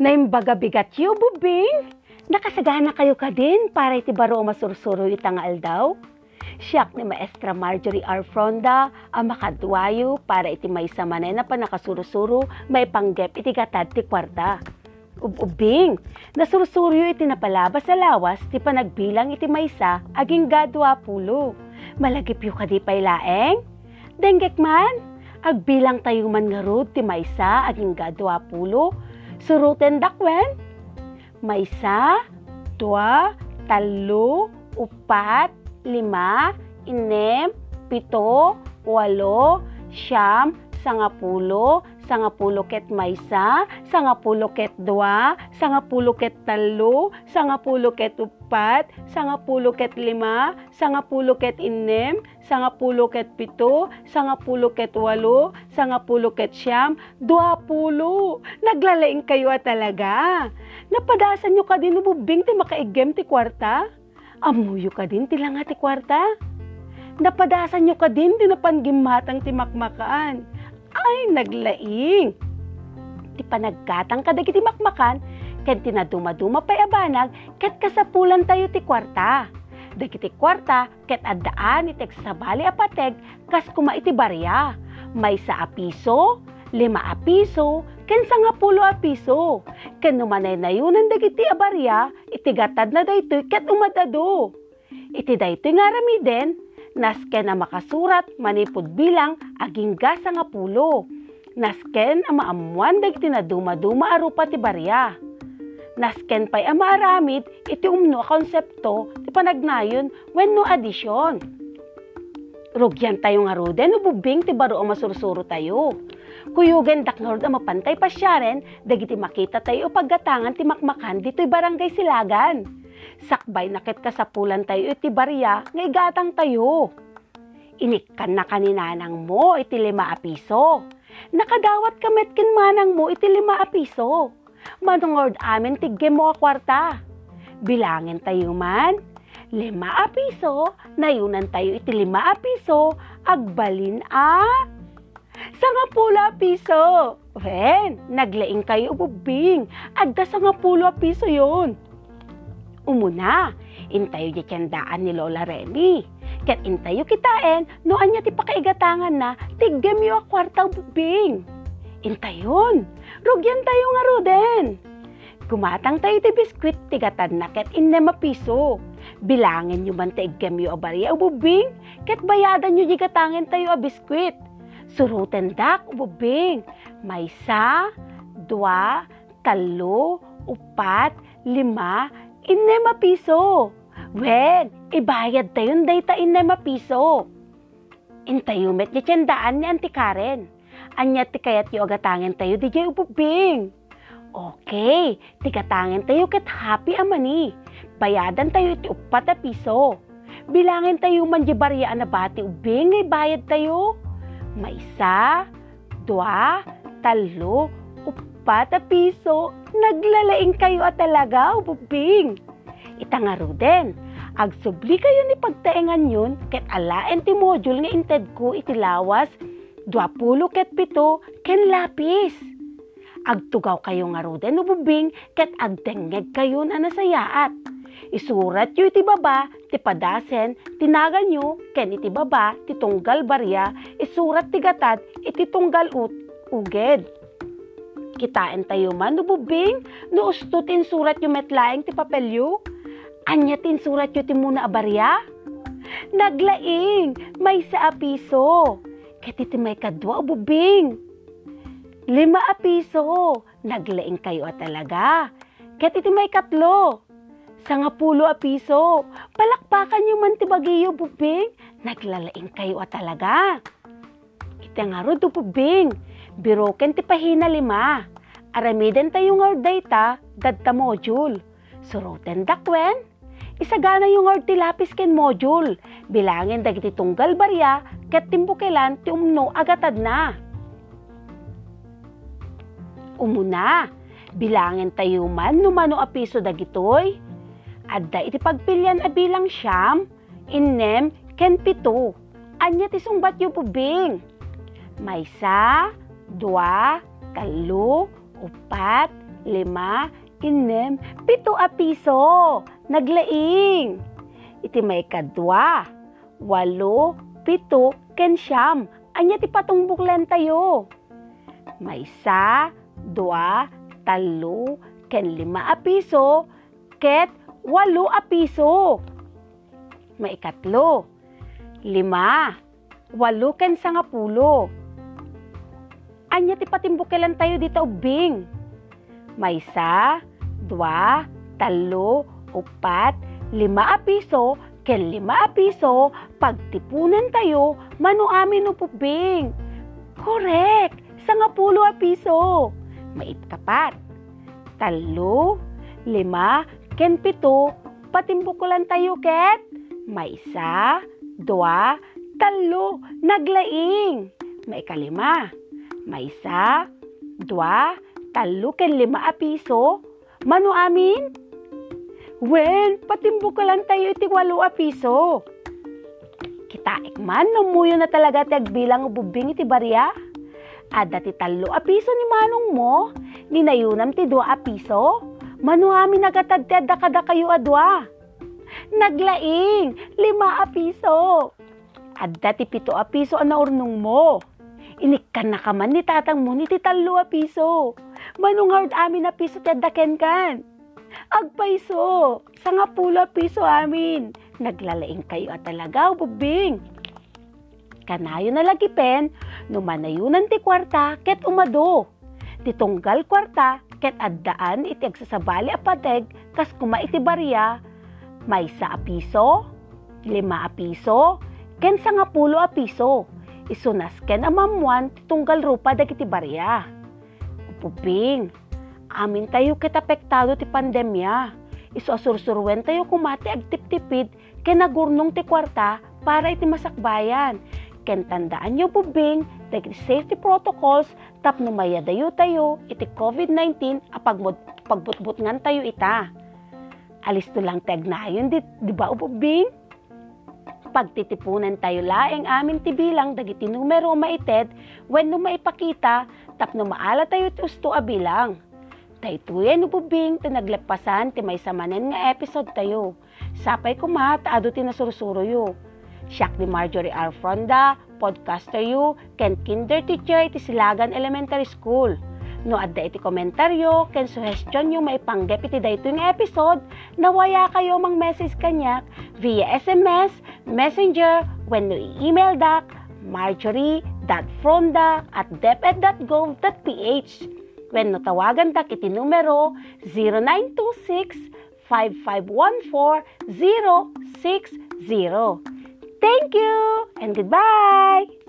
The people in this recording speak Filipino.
Naimbaga bigat yu, bubing. Nakasagana kayo ka din para iti baro masursuro itangal daw. Siyak ni Maestra Marjorie R. Fronda ang makadwayo para iti may samanay na panakasurusuro may panggep iti gatad ti kwarta. Ububing, nasursuryo iti napalabas sa lawas ti panagbilang iti maysa aging gadwa pulo. Malagip yu kadi pay laeng? Denggek man, agbilang tayo man nga ti maysa aging gadwa pulo. Suruten dakwen? Maysa, dua, talo, upat, lima, inem, pito, walo, siyam, sangapulo, sangapulo ket maysa, sangapulo ket dua, sangapulo ket talo, sangapulo ket upat, sangapulo ket lima, sangapulo ket inem, sangapulo ket pito, sangapulo ket walo, sangapulo ket siyam, duapulo. Naglalaing kayo at talaga. Napadasan nyo ka din ububing ti makaigem ti kwarta. Amuyo ka din ti langa ti kwarta. Napadasan nyo ka din ti napanggimatang ti makmakaan. Ay, naglaing. Ti panagkatang kadagi ti makmakan, ken tinadumaduma pa'y abanag, ket kasapulan tayo ti kwarta. Dagiti kwarta, ket addaan itek sabali apateg, kas kuma iti barya. May sa apiso, lima apiso, ken sanga pulo apiso. Ken numanay na yun ang dagiti abarya, iti gatad na daytoy ket umadado. Iti daytoy nga ramiden, nasken na makasurat manipod bilang aging gasa nga pulo. Nasken ang maamuan dagiti na duma-duma arupa ti barya. Nasken pa'y ang maaramid iti umno a konsepto ti panagnayon wenno adisyon. Rugyan tayo nga ruden ububing ti baro ang masursuro tayo. Kuyugen daknord ang mapantay pasyaren dagiti makita tayo paggatangan ti makmakan dito'y barangay silagan. Sakbay nakit kasapulan tayo iti barya nga igatang tayo. Inikkan na kaninanang mo iti lima a piso. Nakadawat kamet kin manang mo iti lima a piso. Manungord amin tigge mo a kwarta. Bilangin tayo man. Lima a piso, nayunan tayo iti lima a piso, agbalin a Sanga pula piso. Wen, naglaing kayo ububing. Agda sanga pulo piso yon. Umuna, intayo di tiyandaan ni Lola Remy. Kat intayo kitaen, no anya ti pakaigatangan na, tiggem yo a kwarta ububing. Intayon, rugyan tayo nga ruden. Kumatang tayo ti biskwit ti gatad na ket innem a piso. Bilangin nyo man ti iggem yo a barya ububing, ket bayadan nyo gatangan tayo a biskwit suruten dak ububing. May sa, dua, talo, upat, lima, inema piso. Wen, ibayad tayo dayta inema piso. Intayumet ni tiyandaan ni Auntie Karen. Anya ti kayat yu agatangin tayo di jay ububing. Okay, tigatangin tayo ket happy amani. Bayadan tayo iti upat na piso. Bilangin tayo man di barya na bati ubing ngay bayad tayo may isa, dua, talo, upat na piso, naglalaing kayo at talaga, ububing. Itangaro din, agsubli kayo ni pagtaengan yun, ket alaen ti module nga inted ko itilawas, dua pulo ket pito, ken lapis. Agtugaw kayo nga ruden, ububing, ket agdengeg kayo na nasayaat. Isurat yu iti baba, ti padasen, tinagan nyo, ken iti baba, ti tunggal barya, isurat ti gatad, iti tunggal ut, uged. Kitain tayo man, nububing, no ustutin surat yu metlaeng ti papelyo. Anya tin surat yu ti muna abarya? Naglaing, may sa apiso. Ket iti may kadwa, ububing. Lima a piso, naglaing kayo talaga. Ket iti may katlo, sangapulo a piso. Palakpakan yung mantibagiyo, bubing. Naglalaing kayo talaga. Ita nga ro, bubing. Biroken ti pahina lima. Aramiden tayo nga data, dadta module. Suruten dakwen. Isagana yung nga ti lapis ken module. Bilangin dagiti tunggal barya, ket timbukelan ti umno agatad na. Umuna, bilangin tayo man numano a piso dagitoy adda iti pagpilyan a bilang siyam, innem, ken pito. Anya ti sungbat yu pubing. May sa, dua, talo, upat, lima, inem, pito a piso. Naglaing. Iti may kadwa, walo, pito, ken siyam. Anya ti patungbuklen tayo. May sa, dua, talo, ken lima a piso, ket walo a piso. May ikatlo, lima, walo ken sangapulo. Anya ti patimbukelan tayo dito ubing. May sa, dua, talo, upat, lima a piso, ken lima a piso, pagtipunan tayo, mano amin upubing. Correct! Sangapulo a piso. Maipkapat. Talo, lima, ken pito, patimbukulan tayo ket. May isa, dua, talo, naglaing. May kalima. May isa, dua, talo, ken lima a piso. Mano amin? Wen, patimbukulan tayo iti walo a piso. Kita ikman, namuyo na talaga tagbilang ububing iti barya. Ada ti talo a piso ni manong mo, ni nayunam ti dua a piso. Mano amin nagatad ti adda kada kayo adwa. Naglaing, lima a piso. Adda ti pito a piso ang naurnong mo. Inikkan na kaman ni tatang mo ni ti talo a piso. Manong hard amin a piso ti adda ken kan. Agpaiso, sa nga pula piso amin. Naglalaing kayo at talaga, bubing. Kanayo na lagi pen, numanayunan ti kwarta, ket umado. Titunggal kwarta, ket addaan iti agsasabali apateg, kas kuma iti barya, may sa a piso, lima a piso, ken sa nga pulo a piso. Isunas ken amamuan titunggal rupa dagiti barya. Upubing, amin tayo ket apektado ti pandemya. Iso asursurwen tayo kumati ag tiptipid ken nagurnong ti kwarta para iti masakbayan. Ken tandaan nyo bubing dagiti safety protocols tapno mayadayo tayo iti COVID-19 apag pagbutbut ngan tayo ita. Alis to lang tagnayon di, di ba ububing? Pagtitipunan tayo laeng amin ti bilang dagiti numero maited when no maipakita tapno maala tayo usto a bilang. Taytuyan ububing ti naglepasan ti may samanen nga episode tayo. Sapay ko ma, taado ti nasursuro yo. Siyak ni Marjorie R. Fronda, podcaster yu, ken kinder teacher iti Silagan Elementary School. No adda iti komentaryo, ken suggestion yu maipanggep iti dayto yung episode, nawaya kayo mang message kanyak via SMS, messenger, when email dak, marjorie.fronda at deped.gov.ph. When no tawagan dak iti numero 0926 5514 060. Thank you and goodbye!